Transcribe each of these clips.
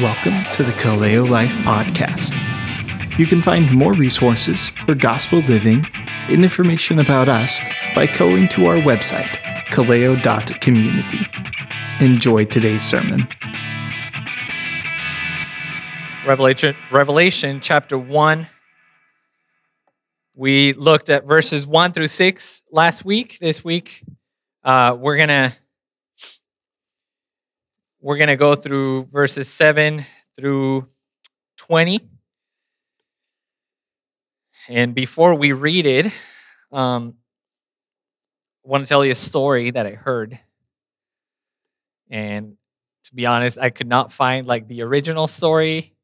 Welcome to the Kaleo Life Podcast. You can find more resources for gospel living and information about us by going to our website, kaleo.community. Enjoy today's sermon. Revelation, Revelation chapter 1. We looked at verses 1 through 6 last week. This week, uh, we're going to we're going to go through verses 7 through 20. And before we read it, um, I want to tell you a story that I heard. And to be honest, I could not find like the original story.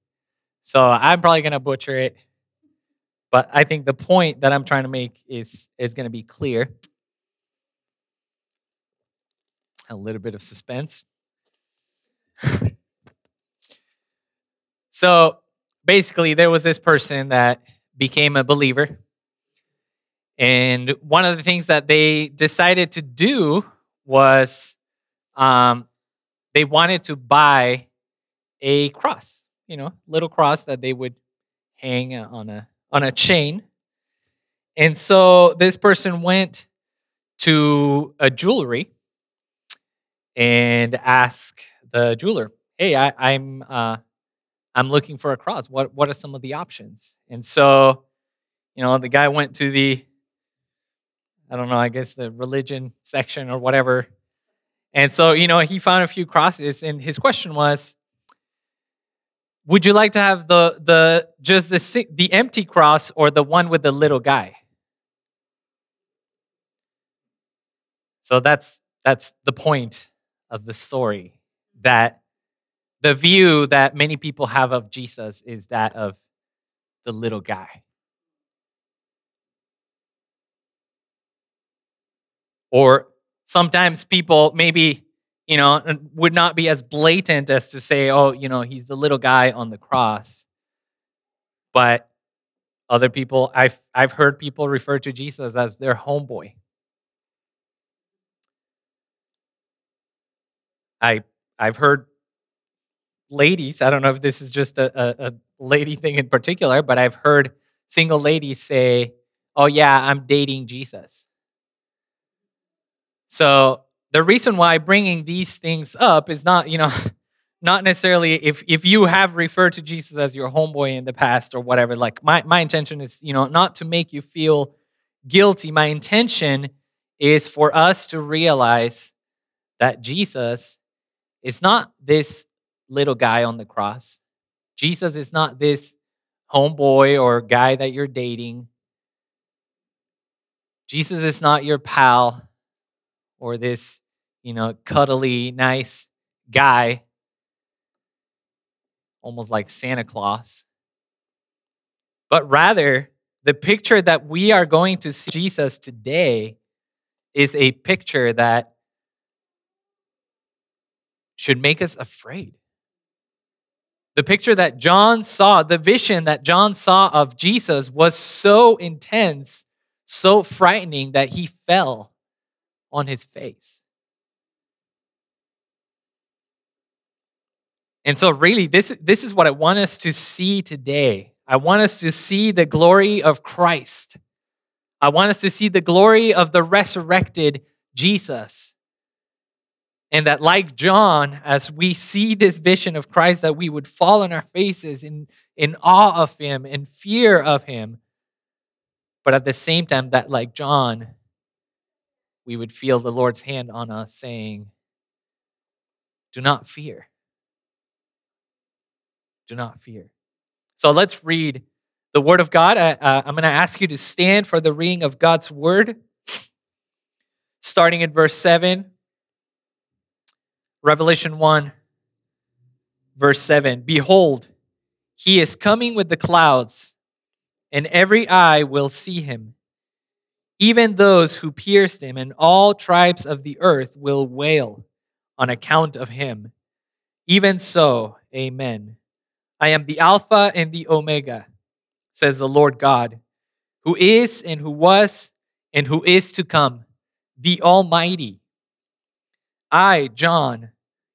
So I'm probably going to butcher it. But I think the point that I'm trying to make is, is going to be clear. A little bit of suspense. So basically, there was this person that became a believer. And one of the things that they decided to do was um, they wanted to buy a cross, you know, little cross that they would hang on a on a chain. And so this person went to a jewelry and asked the jeweler, "Hey, I, I'm uh, I'm looking for a cross. What what are some of the options?" And so, you know, the guy went to the I don't know, I guess the religion section or whatever. And so, you know, he found a few crosses and his question was, would you like to have the the just the the empty cross or the one with the little guy? So that's that's the point of the story that the view that many people have of Jesus is that of the little guy. Or sometimes people maybe, you know, would not be as blatant as to say, oh, you know, he's the little guy on the cross. But other people, I've, I've heard people refer to Jesus as their homeboy. I I've heard ladies, I don't know if this is just a, a, a, lady thing in particular, but I've heard single ladies say, Oh, yeah, I'm dating Jesus. So the reason why bringing these things up is not, you know, not necessarily if if you have referred to Jesus as your homeboy in the past or whatever. Like my my intention is, you know, not to make you feel guilty. My intention is for us to realize that Jesus it's not this little guy on the cross. Jesus is not this homeboy or guy that you're dating. Jesus is not your pal or this, you know, cuddly, nice guy, almost like Santa Claus. But rather, the picture that we are going to see Jesus today is a picture that should make us afraid. The picture that John saw, the vision that John saw of Jesus was so intense, so frightening that he fell on his face. And so, really, this, this is what I want us to see today. I want us to see the glory of Christ. I want us to see the glory of the resurrected Jesus. And that, like John, as we see this vision of Christ, that we would fall on our faces in, in awe of him, in fear of him. But at the same time, that, like John, we would feel the Lord's hand on us saying, Do not fear. Do not fear. So let's read the Word of God. I, uh, I'm going to ask you to stand for the reading of God's Word, starting in verse 7. Revelation 1, verse 7 Behold, he is coming with the clouds, and every eye will see him. Even those who pierced him, and all tribes of the earth will wail on account of him. Even so, amen. I am the Alpha and the Omega, says the Lord God, who is and who was and who is to come, the Almighty. I, John,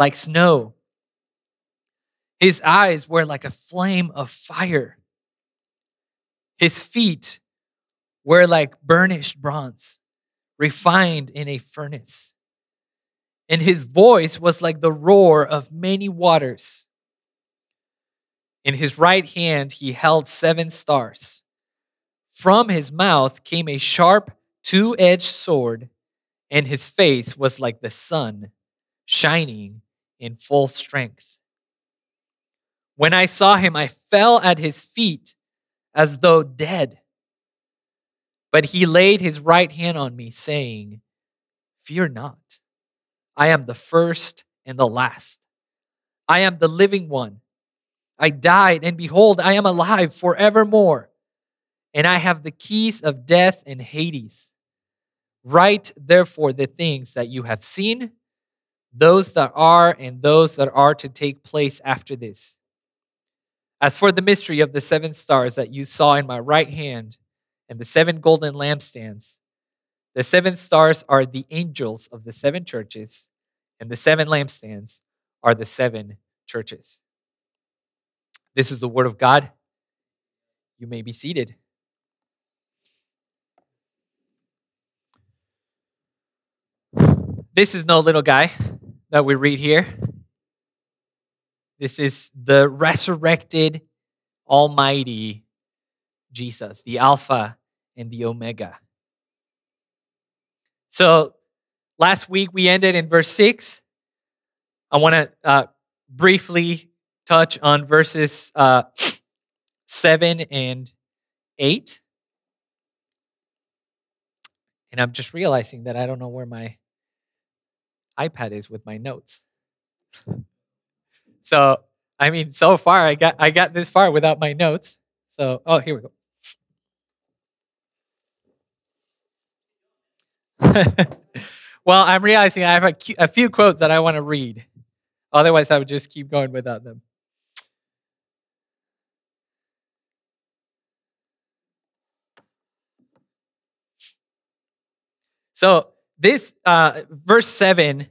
like snow. His eyes were like a flame of fire. His feet were like burnished bronze, refined in a furnace. And his voice was like the roar of many waters. In his right hand, he held seven stars. From his mouth came a sharp, two edged sword, and his face was like the sun, shining in full strength. When I saw him, I fell at his feet as though dead. But he laid his right hand on me, saying, Fear not. I am the first and the last. I am the living one. I died, and behold, I am alive forevermore. And I have the keys of death and Hades. Write therefore the things that you have seen, those that are, and those that are to take place after this. As for the mystery of the seven stars that you saw in my right hand, and the seven golden lampstands, the seven stars are the angels of the seven churches, and the seven lampstands are the seven churches. This is the word of God. You may be seated. This is no little guy that we read here. This is the resurrected, almighty Jesus, the Alpha and the Omega. So last week we ended in verse 6. I want to uh, briefly touch on verses uh, 7 and 8. And I'm just realizing that I don't know where my iPad is with my notes. So, I mean, so far I got I got this far without my notes. So, oh, here we go. well, I'm realizing I have a, a few quotes that I want to read. Otherwise, I would just keep going without them. So this uh, verse seven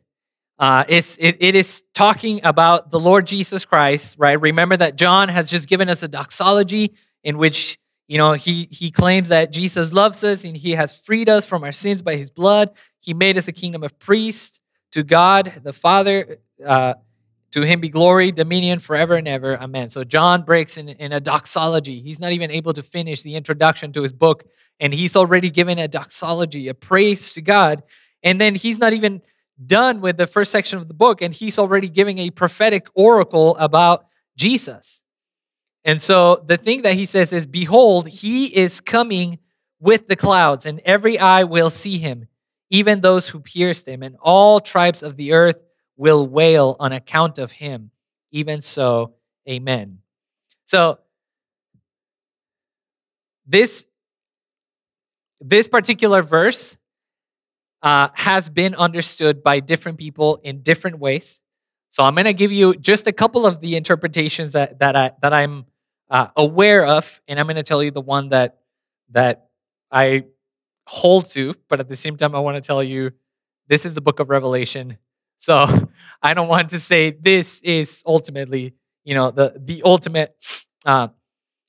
uh, it's, it, it is talking about the Lord Jesus Christ, right? Remember that John has just given us a doxology in which you know he he claims that Jesus loves us and he has freed us from our sins by his blood. He made us a kingdom of priests to God the Father. Uh, to him be glory, dominion forever and ever. Amen. So John breaks in, in a doxology. He's not even able to finish the introduction to his book, and he's already given a doxology, a praise to God. And then he's not even done with the first section of the book, and he's already giving a prophetic oracle about Jesus. And so the thing that he says is, Behold, he is coming with the clouds, and every eye will see him, even those who pierced him, and all tribes of the earth will wail on account of him. Even so, amen. So, this, this particular verse uh, has been understood by different people in different ways. So I'm going to give you just a couple of the interpretations that that I that I'm uh, aware of, and I'm going to tell you the one that that I hold to. But at the same time, I want to tell you this is the book of Revelation. So I don't want to say this is ultimately, you know, the the ultimate uh,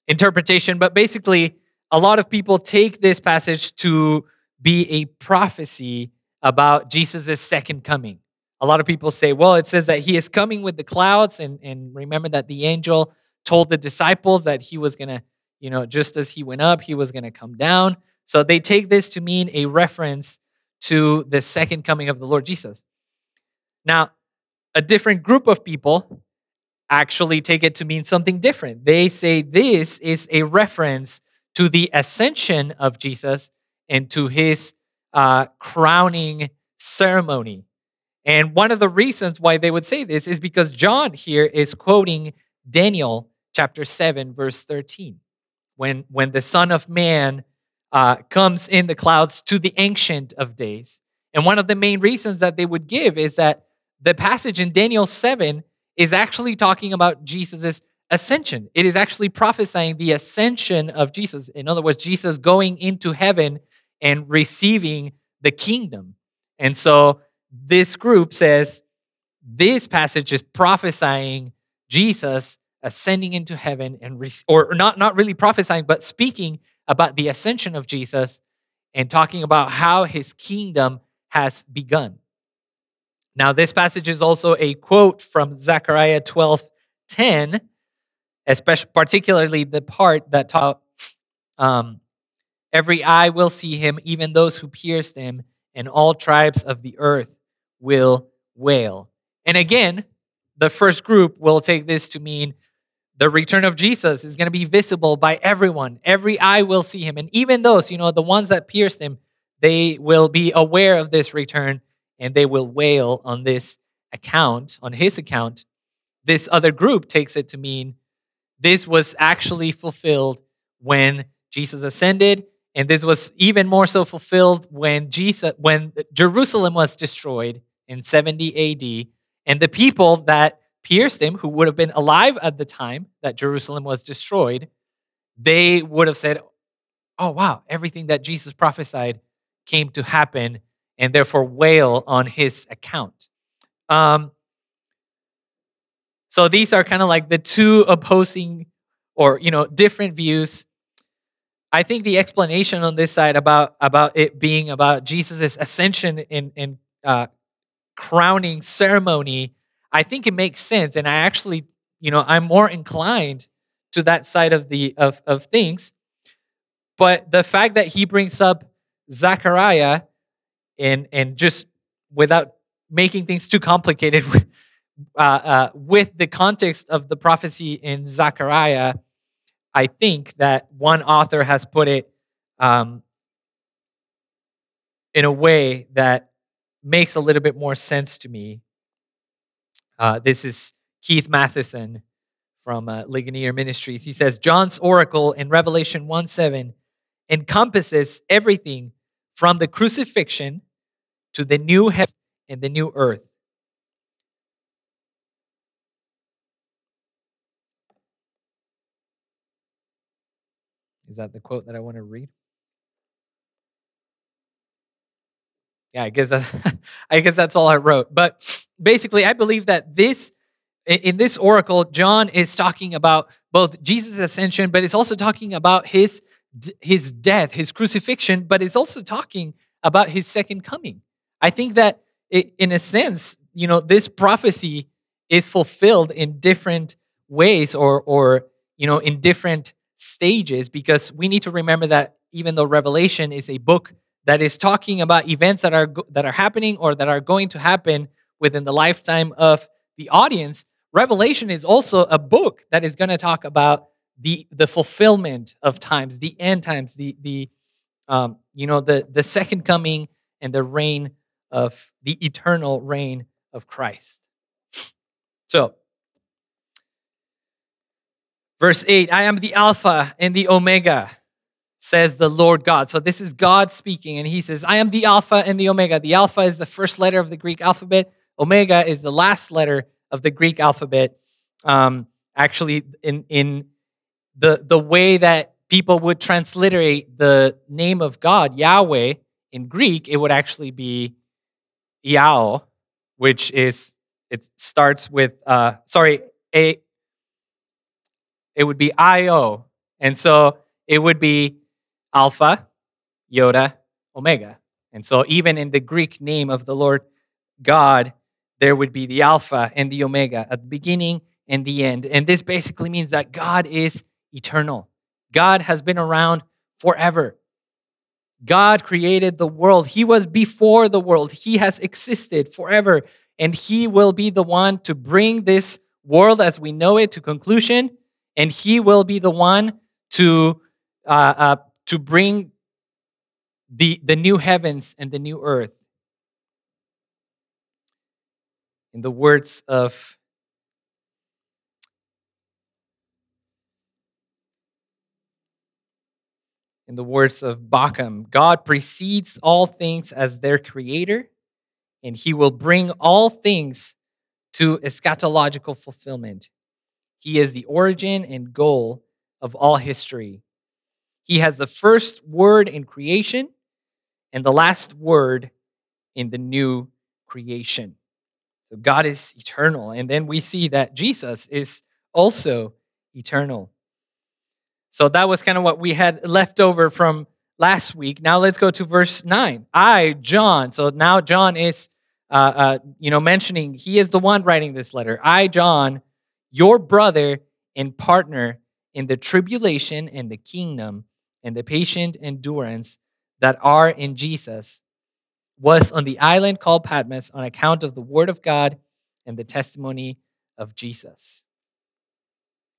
interpretation. But basically, a lot of people take this passage to be a prophecy about Jesus' second coming. a lot of people say, well, it says that he is coming with the clouds. And, and remember that the angel told the disciples that he was to, you know, just as he went up, he was to come down. So they take this to mean a reference to the second coming of the Lord Jesus. Now, a different group of people actually take it to mean something different. They say this is a reference to the ascension of Jesus and to his uh, crowning ceremony. And one of the reasons why they would say this is because John here is quoting Daniel chapter 7, verse 13. When, when the Son of Man uh, comes in the clouds to the Ancient of Days. And one of the main reasons that they would give is that the passage in Daniel 7 is actually talking about Jesus' ascension. It is actually prophesying the ascension of Jesus. In other words, Jesus going into heaven and receiving the kingdom. And so this group says this passage is prophesying Jesus ascending into heaven and re- or not not really prophesying but speaking about the ascension of Jesus and talking about how his kingdom has begun. Now this passage is also a quote from Zechariah 12:10 especially particularly the part that taught um, every eye will see him even those who pierced him and all tribes of the earth will wail. And again, the first group will take this to mean the return of Jesus is going to be visible by everyone. Every eye will see him. And even those, you know, the ones that pierced him, they will be aware of this return and they will wail on this account, on his account. This other group takes it to mean this was actually fulfilled when Jesus ascended and this was even more so fulfilled when Jesus when Jerusalem was destroyed in 70 AD, and the people that pierced him, who would have been alive at the time that Jerusalem was destroyed, they would have said, Oh, wow, everything that Jesus prophesied came to happen, and therefore wail on his account. Um, so these are kind of like the two opposing or you know different views I think the explanation on this side about about it being about Jesus' ascension in in uh, crowning ceremony, I think it makes sense, and I actually, you know, I'm more inclined to that side of the of of things. But the fact that he brings up Zechariah and and just without making things too complicated, uh, uh, with the context of the prophecy in Zechariah I think that one author has put it um, in a way that makes a little bit more sense to me. Uh, this is Keith Mathison from uh, Ligonier Ministries. He says John's oracle in Revelation 1 7 encompasses everything from the crucifixion to the new heaven and the new earth. Is that the quote that I want to read? Yeah, I guess that, I guess that's all I wrote. But basically, I believe that this in this oracle, John is talking about both Jesus' ascension, but it's also talking about his his death, his crucifixion, but it's also talking about his second coming. I think that it, in a sense, you know, this prophecy is fulfilled in different ways or or you know, in different stages because we need to remember that even though Revelation is a book that is talking about events that are that are happening or that are going to happen within the lifetime of the audience, Revelation is also a book that is going to talk about the the fulfillment of times, the end times, the the um, you know the the second coming and the reign of the eternal reign of Christ. So Verse 8 I am the Alpha and the Omega, says the Lord God. So this is God speaking, and he says, I am the Alpha and the Omega. The Alpha is the first letter of the Greek alphabet, Omega is the last letter of the Greek alphabet. Um, actually, in, in the, the way that people would transliterate the name of God, Yahweh, in Greek, it would actually be Yao, which is, it starts with, uh, sorry, a it would be IO. And so it would be Alpha, Iota, Omega. And so even in the Greek name of the Lord God, there would be the Alpha and the Omega at the beginning and the end. And this basically means that God is eternal. God has been around forever. God created the world. He was before the world. He has existed forever. And He will be the one to bring this world as we know it to conclusion. And He will be the one to, uh, uh, to bring the, the new heavens and the new earth. In the words of in the words of Bauckham, God precedes all things as their creator, and he will bring all things to eschatological fulfillment. He is the origin and goal of all history. He has the first word in creation and the last word in the new creation. So God is eternal. And then we see that Jesus is also eternal. So that was kind of what we had left over from last week. Now let's go to verse 9. I, John, so now John is, uh, uh, you know, mentioning he is the one writing this letter. I, John, your brother and partner in the tribulation and the kingdom and the patient endurance that are in Jesus, was on the island called Patmos on account of the word of God and the testimony of Jesus.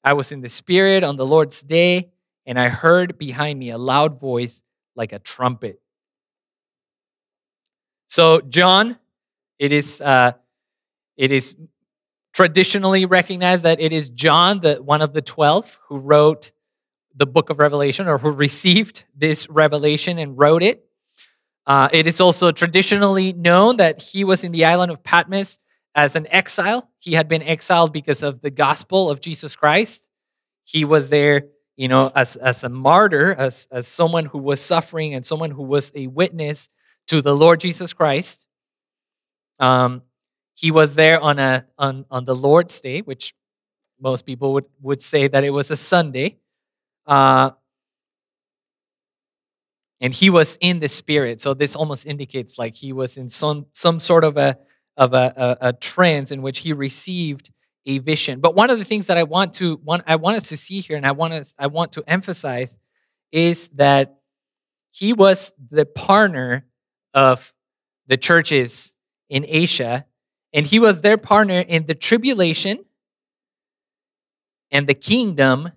I was in the Spirit on the Lord's day, and I heard behind me a loud voice like a trumpet. So, John, it is, uh, it is traditionally recognized that it is John, the, one of the 12, who wrote the book of Revelation or who received this revelation and wrote it. Uh, it is also traditionally known that he was in the island of Patmos as an exile. He had been exiled because of the gospel of Jesus Christ. He was there, you know, as, as a martyr, as, as someone who was suffering and someone who was a witness to the Lord Jesus Christ. Um, he was there on a on, on the Lord's Day, which most people would, would say that it was a Sunday. Uh, and he was in the spirit. So this almost indicates like he was in some some sort of a of a, a, a in which he received a vision. But one of the things that I want to want I want us to see here, and I want us I want to emphasize, is that he was the partner of the churches in Asia, and he was their partner in the tribulation and the kingdom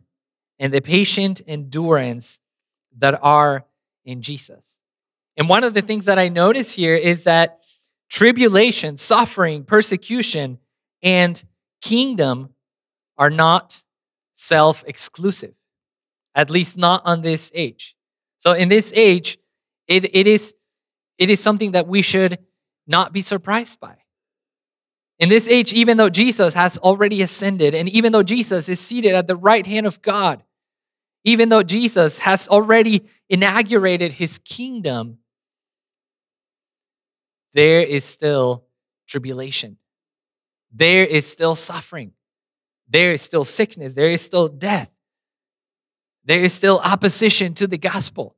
and the patient endurance that are in Jesus. And one of the things that I notice here is that tribulation, suffering, persecution, and kingdom are not self exclusive, at least not on this age. So, in this age, it, it, is, it is something that we should not be surprised by. In this age, even though Jesus has already ascended, and even though Jesus is seated at the right hand of God, even though Jesus has already inaugurated his kingdom, there is still tribulation. There is still suffering. There is still sickness. There is still death. There is still opposition to the gospel.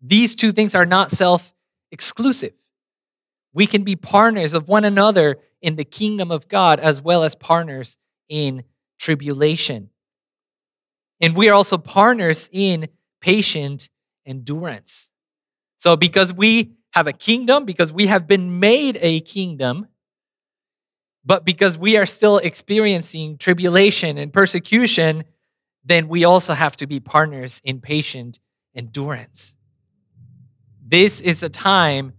These two things are not self exclusive. We can be partners of one another in the kingdom of God as well as partners in tribulation. And we are also partners in patient endurance. So, because we have a kingdom, because we have been made a kingdom, but because we are still experiencing tribulation and persecution, then we also have to be partners in patient endurance. This is a time,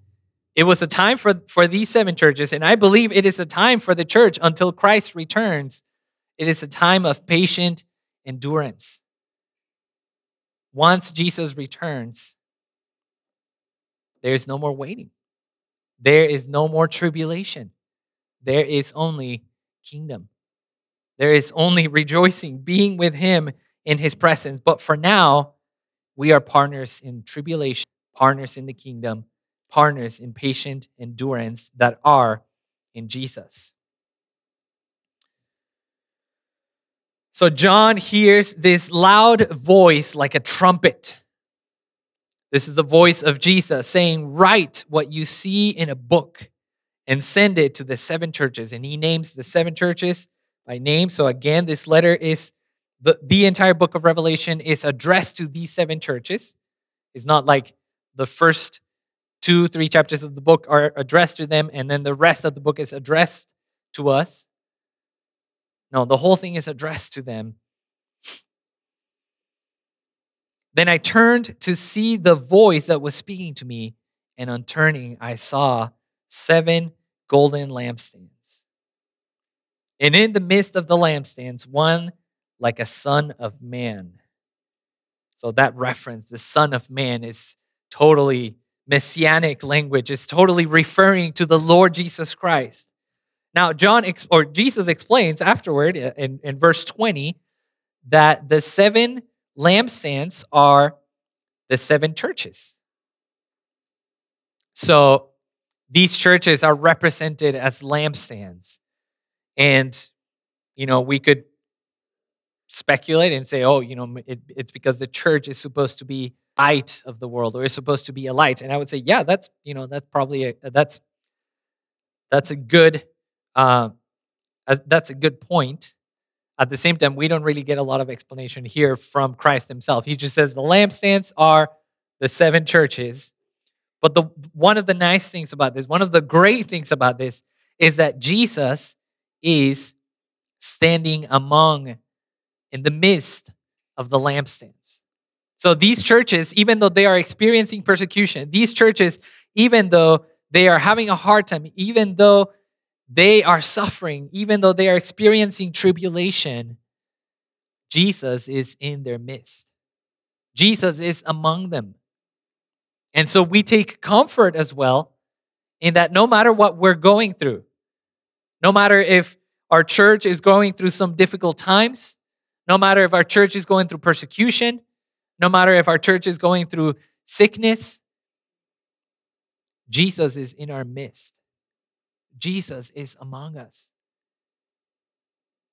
it was a time for, for these seven churches, and I believe it is a time for the church until Christ returns. It is a time of patient endurance. Once Jesus returns, there is no more waiting. There is no more tribulation. There is only kingdom. There is only rejoicing, being with Him in His presence. But for now, we are partners in tribulation, partners in the kingdom, partners in patient endurance that are in Jesus. So John hears this loud voice like a trumpet. This is the voice of Jesus saying, Write what you see in a book and send it to the seven churches. And he names the seven churches by name. So again, this letter is the, the entire book of Revelation is addressed to these seven churches. It's not like the first two, three chapters of the book are addressed to them, and then the rest of the book is addressed to us. No, the whole thing is addressed to them. Then I turned to see the voice that was speaking to me, and on turning, I saw seven golden lampstands. And in the midst of the lampstands, one like a son of man. So that reference, the son of man, is totally messianic language. It's totally referring to the Lord Jesus Christ. Now, John or Jesus explains afterward uh, in, in verse 20 that the seven lampstands are the seven churches. So these churches are represented as lampstands. And, you know, we could speculate and say, oh, you know, it, it's because the church is supposed to be light of the world or is supposed to be a light. And I would say, yeah, that's, you know, that's probably a, that's, that's a good, uh, that's a good point. At the same time, we don't really get a lot of explanation here from Christ himself. He just says the lampstands are the seven churches. But the one of the nice things about this, one of the great things about this is that Jesus is standing among in the midst of the lampstands. So these churches, even though they are experiencing persecution, these churches, even though they are having a hard time, even though they are suffering, even though they are experiencing tribulation, Jesus is in their midst. Jesus is among them. And so we take comfort as well in that no matter what we're going through, no matter if our church is going through some difficult times, no matter if our church is going through persecution, no matter if our church is going through sickness, Jesus is in our midst. Jesus is among us.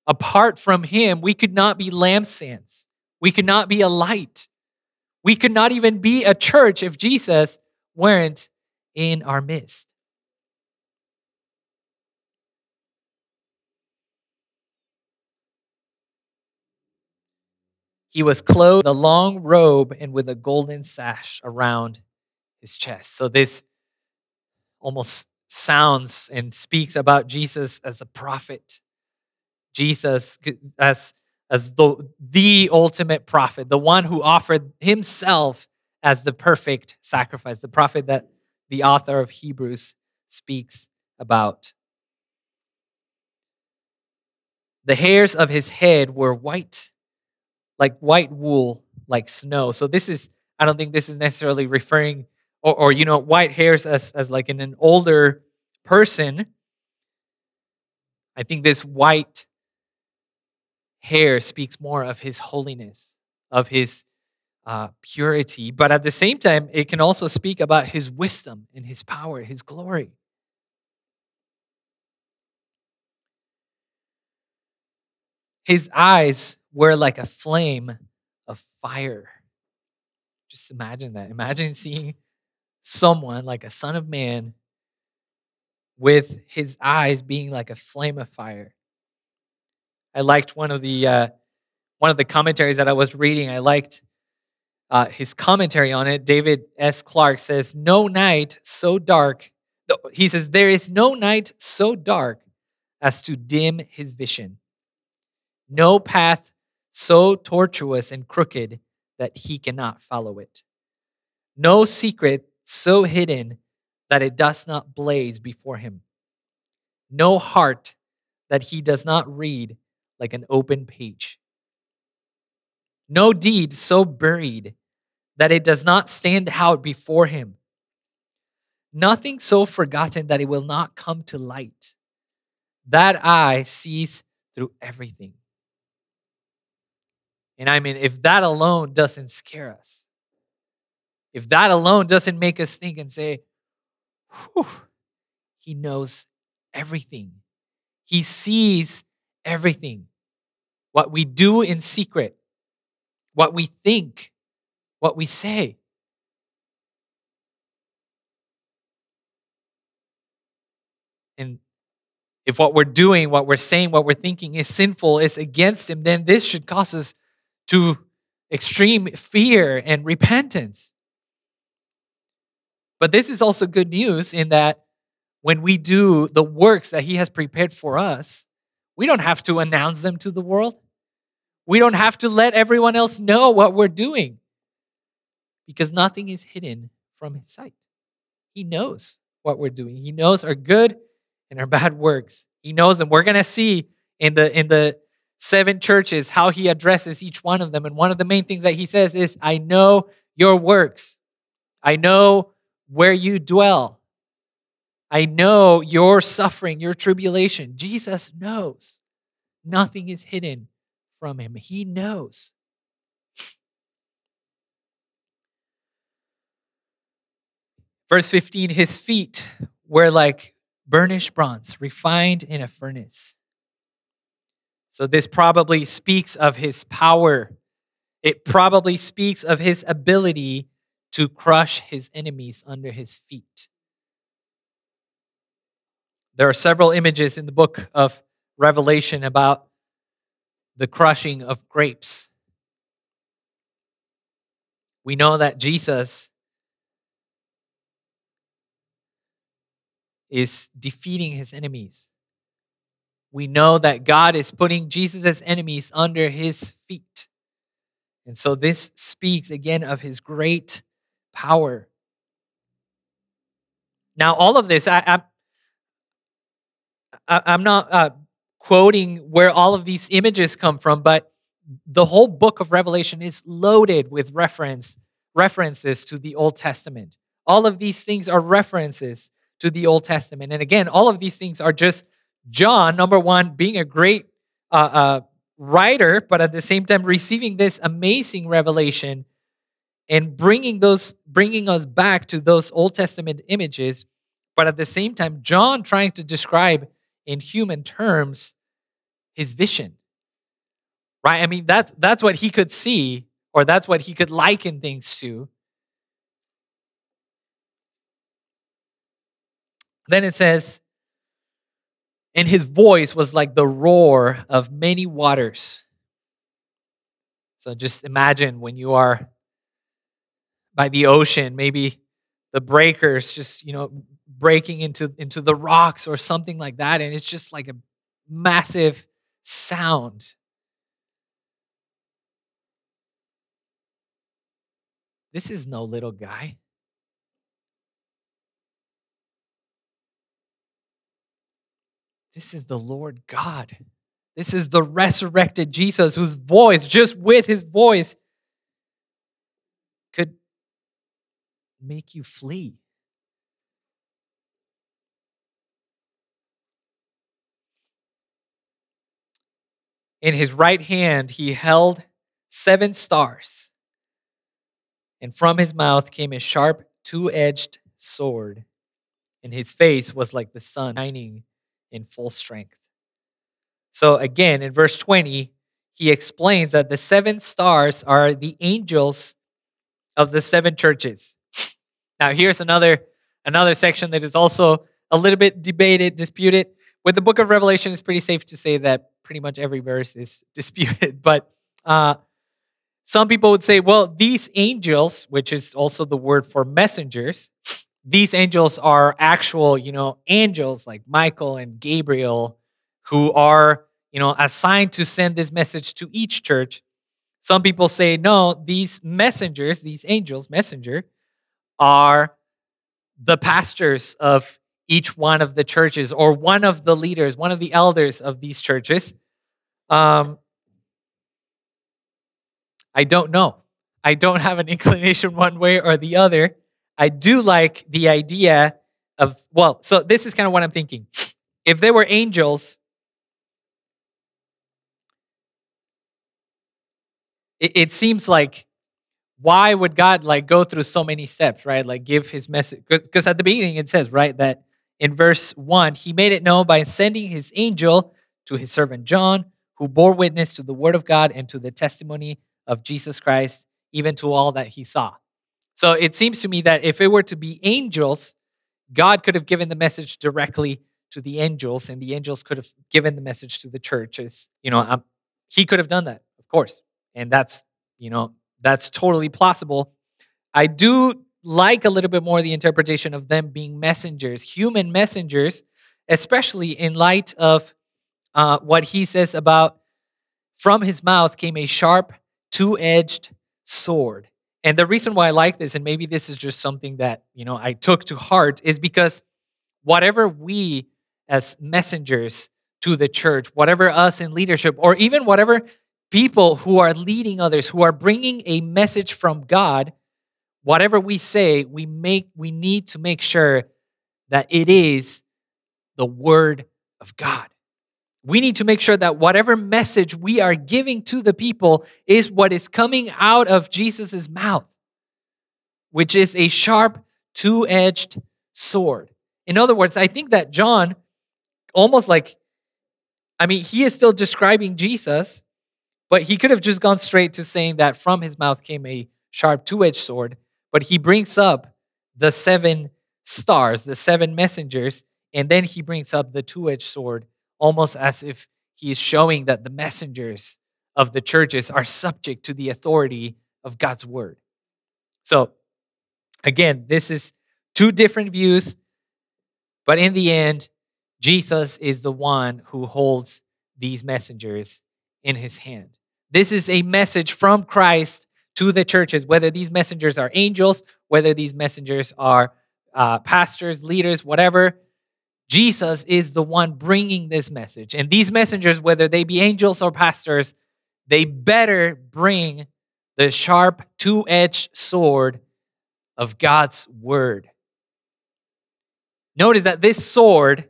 Apart from him, we could not be lampstands. We could not be a light. We could not even be a church if Jesus weren't in our midst. He was clothed with a long robe and with a golden sash around his chest. So this almost sounds and speaks about Jesus as a prophet. Jesus as, as the, the ultimate prophet, the one who offered himself as the perfect sacrifice, the prophet that the author of Hebrews speaks about. The hairs of his head were white like white wool, like snow. So this is, I don't think this is necessarily referring, or, or you know, white hairs as, as like in an older person. I think this white hair speaks more of his holiness, of his uh, purity, but at the same time, it can also speak about his wisdom and his power, his glory. His eyes were like a flame of fire. Just imagine that. Imagine seeing someone like a son of man with his eyes being like a flame of fire. I liked one of the uh, one of the commentaries that I was reading. I liked uh, his commentary on it. David S. Clark says, "No night so dark." He says, "There is no night so dark as to dim his vision. No path so tortuous and crooked that he cannot follow it. No secret so hidden that it does not blaze before him. No heart that he does not read like an open page. No deed so buried that it does not stand out before him. Nothing so forgotten that it will not come to light. That eye sees through everything. And I mean, if that alone doesn't scare us, if that alone doesn't make us think and say, Whew, He knows everything, He sees everything. What we do in secret, what we think, what we say. And if what we're doing, what we're saying, what we're thinking is sinful, is against Him, then this should cause us to extreme fear and repentance. But this is also good news in that when we do the works that He has prepared for us, we don't have to announce them to the world. We don't have to let everyone else know what we're doing because nothing is hidden from His sight. He knows what we're doing, He knows our good and our bad works. He knows them. We're going to see in the in the seven churches how he addresses each one of them and one of the main things that he says is I know your works. I know where you dwell. I know your suffering, your tribulation. Jesus knows. Nothing is hidden from him. He knows. Verse 15 His feet were like burnished bronze, refined in a furnace. So, this probably speaks of his power. It probably speaks of his ability to crush his enemies under his feet. There are several images in the book of Revelation about the crushing of grapes. We know that Jesus is defeating his enemies. We know that God is putting Jesus' enemies under his feet. And so this speaks again of his great power. Now, all of this, I, I, I'm not uh, quoting where all of these images come from, but the whole book of Revelation is loaded with reference references to the Old Testament. All of these things are references to the Old Testament. And again, all of these things are just John, number one, being a great uh, uh, writer, but at the same time receiving this amazing revelation and bringing those bringing us back to those old testament images but at the same time john trying to describe in human terms his vision right? I mean that's that's what he could see or that's what he could liken things to. Then it says and his voice was like the roar of many waters. So just imagine when you are by the ocean, maybe the breakers just, you know, breaking into into the rocks or something like that and it's just like a massive sound. This is no little guy. This is the Lord God. This is the resurrected Jesus whose voice, just with his voice, could make you flee. In his right hand, he held seven stars, and from his mouth came a sharp, two edged sword, and his face was like the sun shining in full strength. So, again, in verse 20, he explains that the seven stars are the angels of the seven churches. Now, here's another another section that is also a little bit debated, disputed. With the book of Revelation, it's pretty safe to say that pretty much every verse is disputed. But uh, some people would say, well, these angels, which is also the word for messengers, these angels are actual, you know, angels like Michael and Gabriel, who are, you know, assigned to send this message to each church. Some people say, no, these messengers, these angels, messenger, are the pastors of each one of the churches or one of the leaders, one of the elders of these churches. Um, I don't know. I don't have an inclination one way or the other. I do like the idea of, well, so this is kind of what I'm thinking. If they were angels, it, it seems like why would God like go through so many steps, right? Like give his message because at the beginning it says, right, that in verse 1, he made it known by sending his angel to his servant John, who bore witness to the word of God and to the testimony of Jesus Christ, even to all that he saw. So it seems to me that if it were to be angels, God could have given the message directly to the angels, and the angels could have given the message to the churches. You know, um, he could have done that, of course, and that's you know that's totally plausible. I do like a little bit more the interpretation of them being messengers, human messengers, especially in light of uh, what he says about from his mouth came a sharp, two edged sword. And the reason why I like this, and maybe this is just something that you know I took to heart, is because whatever we as messengers to the church, whatever us in leadership, or even whatever people who are leading others, who are bringing a message from God, whatever we say, we make we need to make sure that it is the word of God. We need to make sure that whatever message we are giving to the people is what is coming out of Jesus' mouth, which is a sharp, two edged sword. In other words, I think that John, almost like, I mean, he is still describing Jesus, but he could have just gone straight to saying that from his mouth came a sharp, two edged sword. But he brings up the seven stars, the seven messengers, and then he brings up the two edged sword almost as if he is showing that the messengers of the churches are subject to the authority of God's word. So, again, this is two different views, but in the end, Jesus is the one who holds these messengers in his hand. This is a message from Christ to the churches, whether these messengers are angels, whether these messengers are uh, pastors, leaders, whatever. Jesus is the one bringing this message. And these messengers, whether they be angels or pastors, they better bring the sharp, two edged sword of God's word. Notice that this sword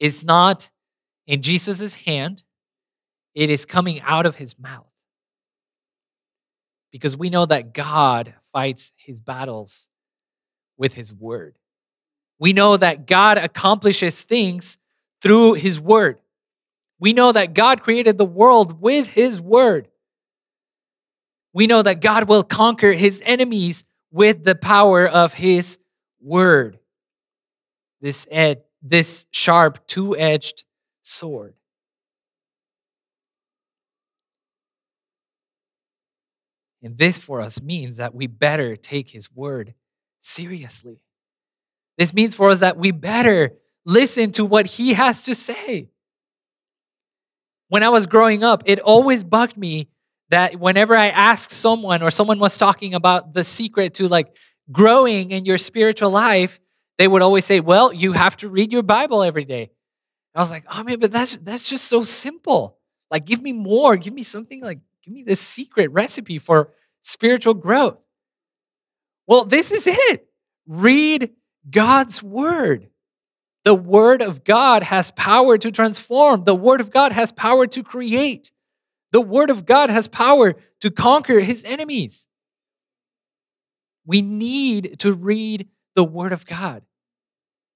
is not in Jesus' hand, it is coming out of his mouth. Because we know that God fights his battles with his word we know that God accomplishes things through his word. We know that God created the world with his word. We know that God will conquer his enemies with the power of his word. This ed, this sharp two-edged sword. And this for us means that we better take his word seriously. This means for us that we better listen to what he has to say. When I was growing up, it always bugged me that whenever I asked someone or someone was talking about the secret to like growing in your spiritual life, they would always say, "Well, you have to read your Bible every day." I was like, "Oh man, but that's that's just so simple. Like give me more, give me something like give me the secret recipe for spiritual growth." Well, this is it. Read God's word. The word of God has power to transform. The word of God has power to create. The word of God has power to conquer his enemies. We need to read the word of God.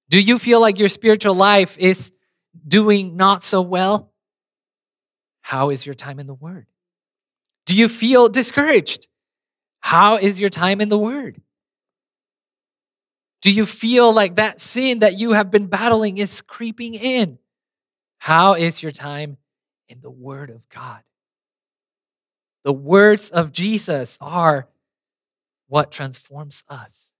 Do you feel like your spiritual life is doing not so well? How is your time in the word? Do you feel discouraged? How is your time in the word? Do you feel like that sin that you have been battling is creeping in? How is your time in the Word of God? The words of Jesus are what transforms us.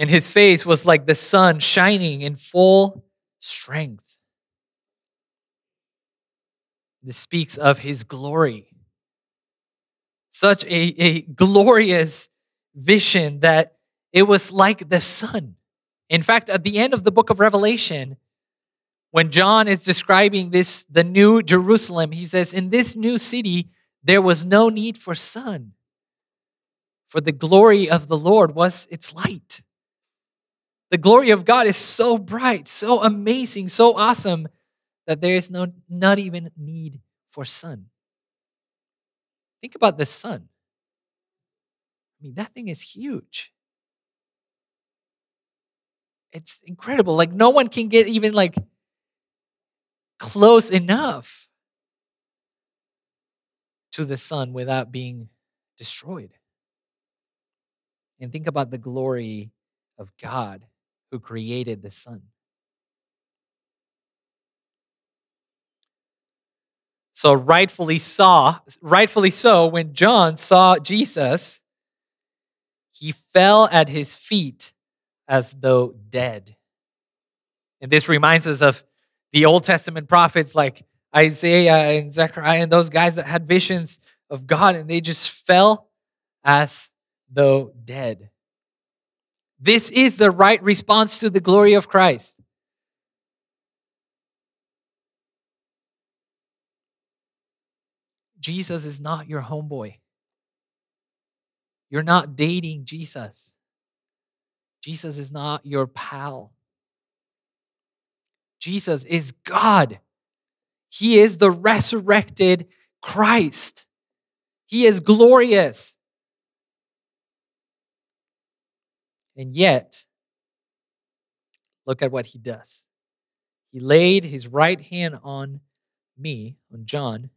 And his face was like the sun shining in full strength. This speaks of his glory. Such a, a glorious vision that it was like the sun. In fact, at the end of the book of Revelation, when John is describing this, the new Jerusalem, he says, In this new city, there was no need for sun, for the glory of the Lord was its light. The glory of God is so bright, so amazing, so awesome that there is no not even need for sun. Think about the sun. I mean, that thing is huge. It's incredible. Like no one can get even like close enough to the sun without being destroyed. and think about the glory of God who created the sun. So rightfully saw, rightfully so, when John saw Jesus, he fell at his feet as though dead. And this reminds us of the Old Testament prophets like Isaiah and Zechariah and those guys that had visions of God and they just fell as though dead. This is the right response to the glory of Christ. Jesus is not your homeboy. You're not dating Jesus. Jesus is not your pal. Jesus is God. He is the resurrected Christ. He is glorious. And yet, look at what he does. He laid his right hand on me, on John,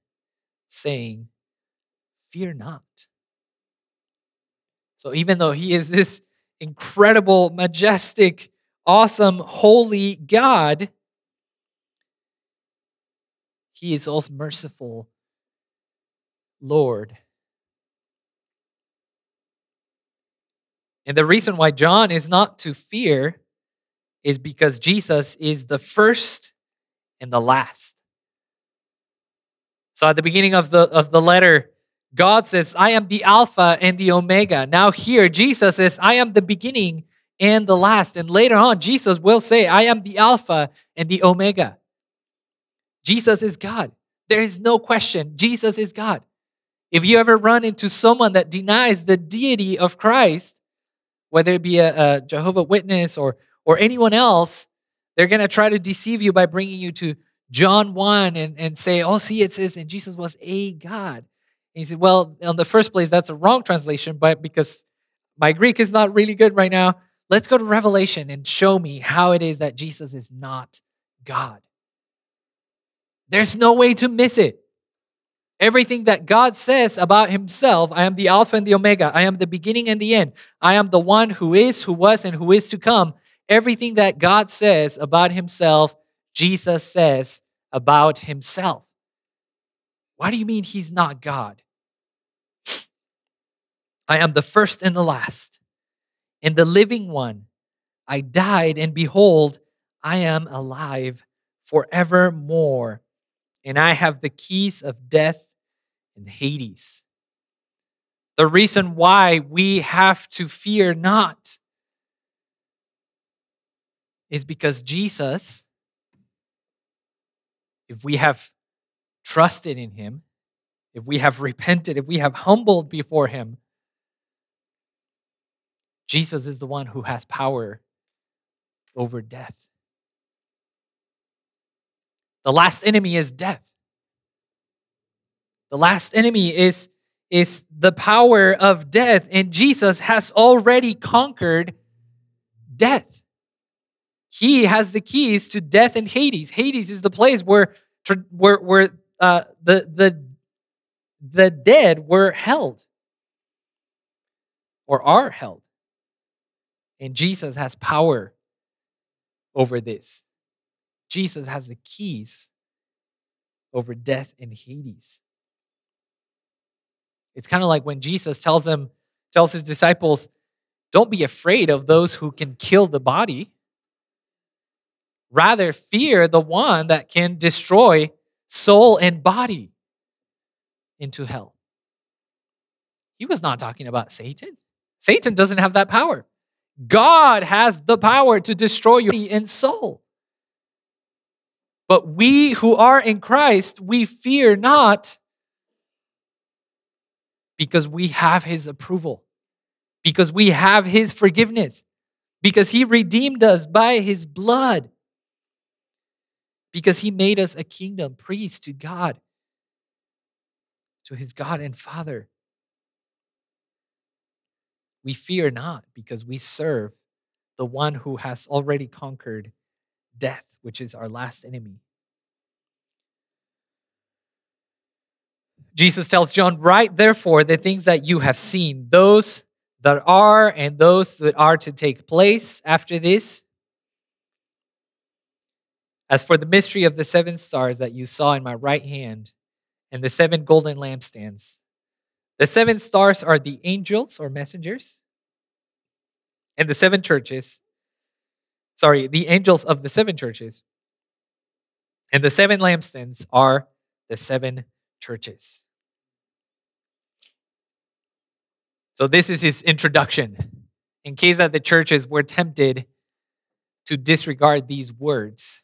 saying, Fear not. So even though he is this incredible, majestic, awesome, holy God, he is also merciful Lord. And the reason why John is not to fear is because Jesus is the first and the last. So at the beginning of the of the letter, God says, I am the Alpha and the Omega. Now, here, Jesus says, I am the beginning and the last. And later on, Jesus will say, I am the Alpha and the Omega. Jesus is God. There is no question. Jesus is God. If you ever run into someone that denies the deity of Christ, whether it be a, a Jehovah Witness or or anyone else, they're gonna try to deceive you by bringing you to John one and and say, oh, see, it says, and Jesus was a God. And you say, well, in the first place, that's a wrong translation, but because my Greek is not really good right now, let's go to Revelation and show me how it is that Jesus is not God. There's no way to miss it. Everything that God says about himself, I am the Alpha and the Omega, I am the beginning and the end, I am the one who is, who was, and who is to come. Everything that God says about himself, Jesus says about himself. Why do you mean he's not God? I am the first and the last, and the living one. I died, and behold, I am alive forevermore and I have the keys of death and Hades. The reason why we have to fear not is because Jesus, if we have trusted in him, if we have repented, if we have humbled before him, Jesus is the one who has power over death. The last enemy is death. The last enemy is, is the power of death, and Jesus has already conquered death. He has the keys to death and Hades. Hades is the place where, where, where uh, the, the, the dead were held or are held. And Jesus has power over this. Jesus has the keys over death and Hades. It's kind of like when Jesus tells them, tells his disciples, don't be afraid of those who can kill the body. Rather, fear the one that can destroy soul and body into hell. He was not talking about Satan. Satan doesn't have that power. God has the power to destroy your body and soul. But we who are in Christ, we fear not because we have his approval, because we have his forgiveness, because he redeemed us by his blood, because he made us a kingdom, priest to God, to his God and Father. We fear not because we serve the one who has already conquered death, which is our last enemy. Jesus tells John, Write therefore the things that you have seen, those that are and those that are to take place after this. As for the mystery of the seven stars that you saw in my right hand and the seven golden lampstands, the seven stars are the angels or messengers, and the seven churches, sorry, the angels of the seven churches, and the seven lampstands are the seven churches. So, this is his introduction. In case that the churches were tempted to disregard these words,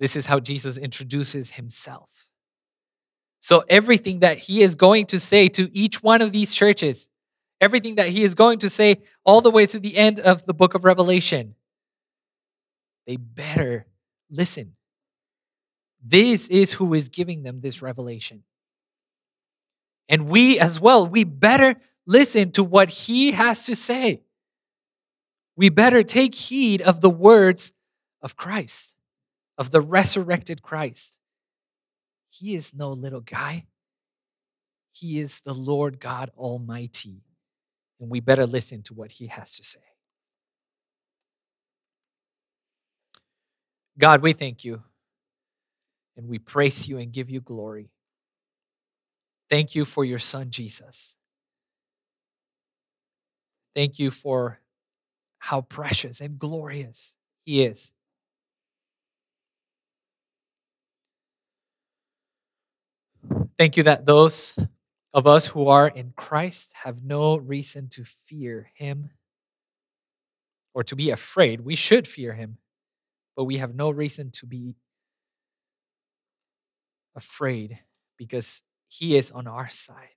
this is how Jesus introduces himself. So, everything that he is going to say to each one of these churches, everything that he is going to say all the way to the end of the book of Revelation, they better listen. This is who is giving them this revelation. And we as well, we better listen to what he has to say. We better take heed of the words of Christ, of the resurrected Christ. He is no little guy. He is the Lord God Almighty. And we better listen to what he has to say. God, we thank you and we praise you and give you glory. Thank you for your son, Jesus. Thank you for how precious and glorious he is. Thank you that those of us who are in Christ have no reason to fear him or to be afraid. We should fear him, but we have no reason to be afraid because he is on our side.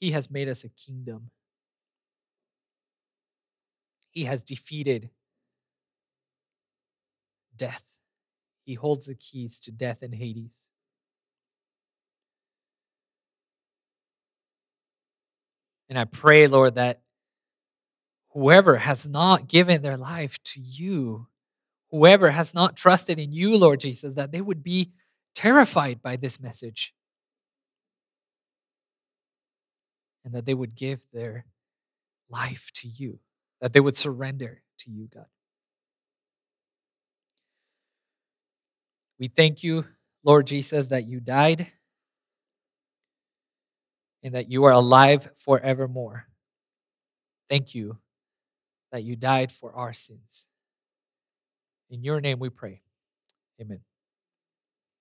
He has made us a kingdom. He has defeated death. He holds the keys to death and Hades. And I pray, Lord, that whoever has not given their life to you, whoever has not trusted in you, Lord Jesus, that they would be terrified by this message. and that they would give their life to you, that they would surrender to you, God. We thank you, Lord Jesus, that you died and that you are alive forevermore. Thank you that you died for our sins. In your name we pray. Amen.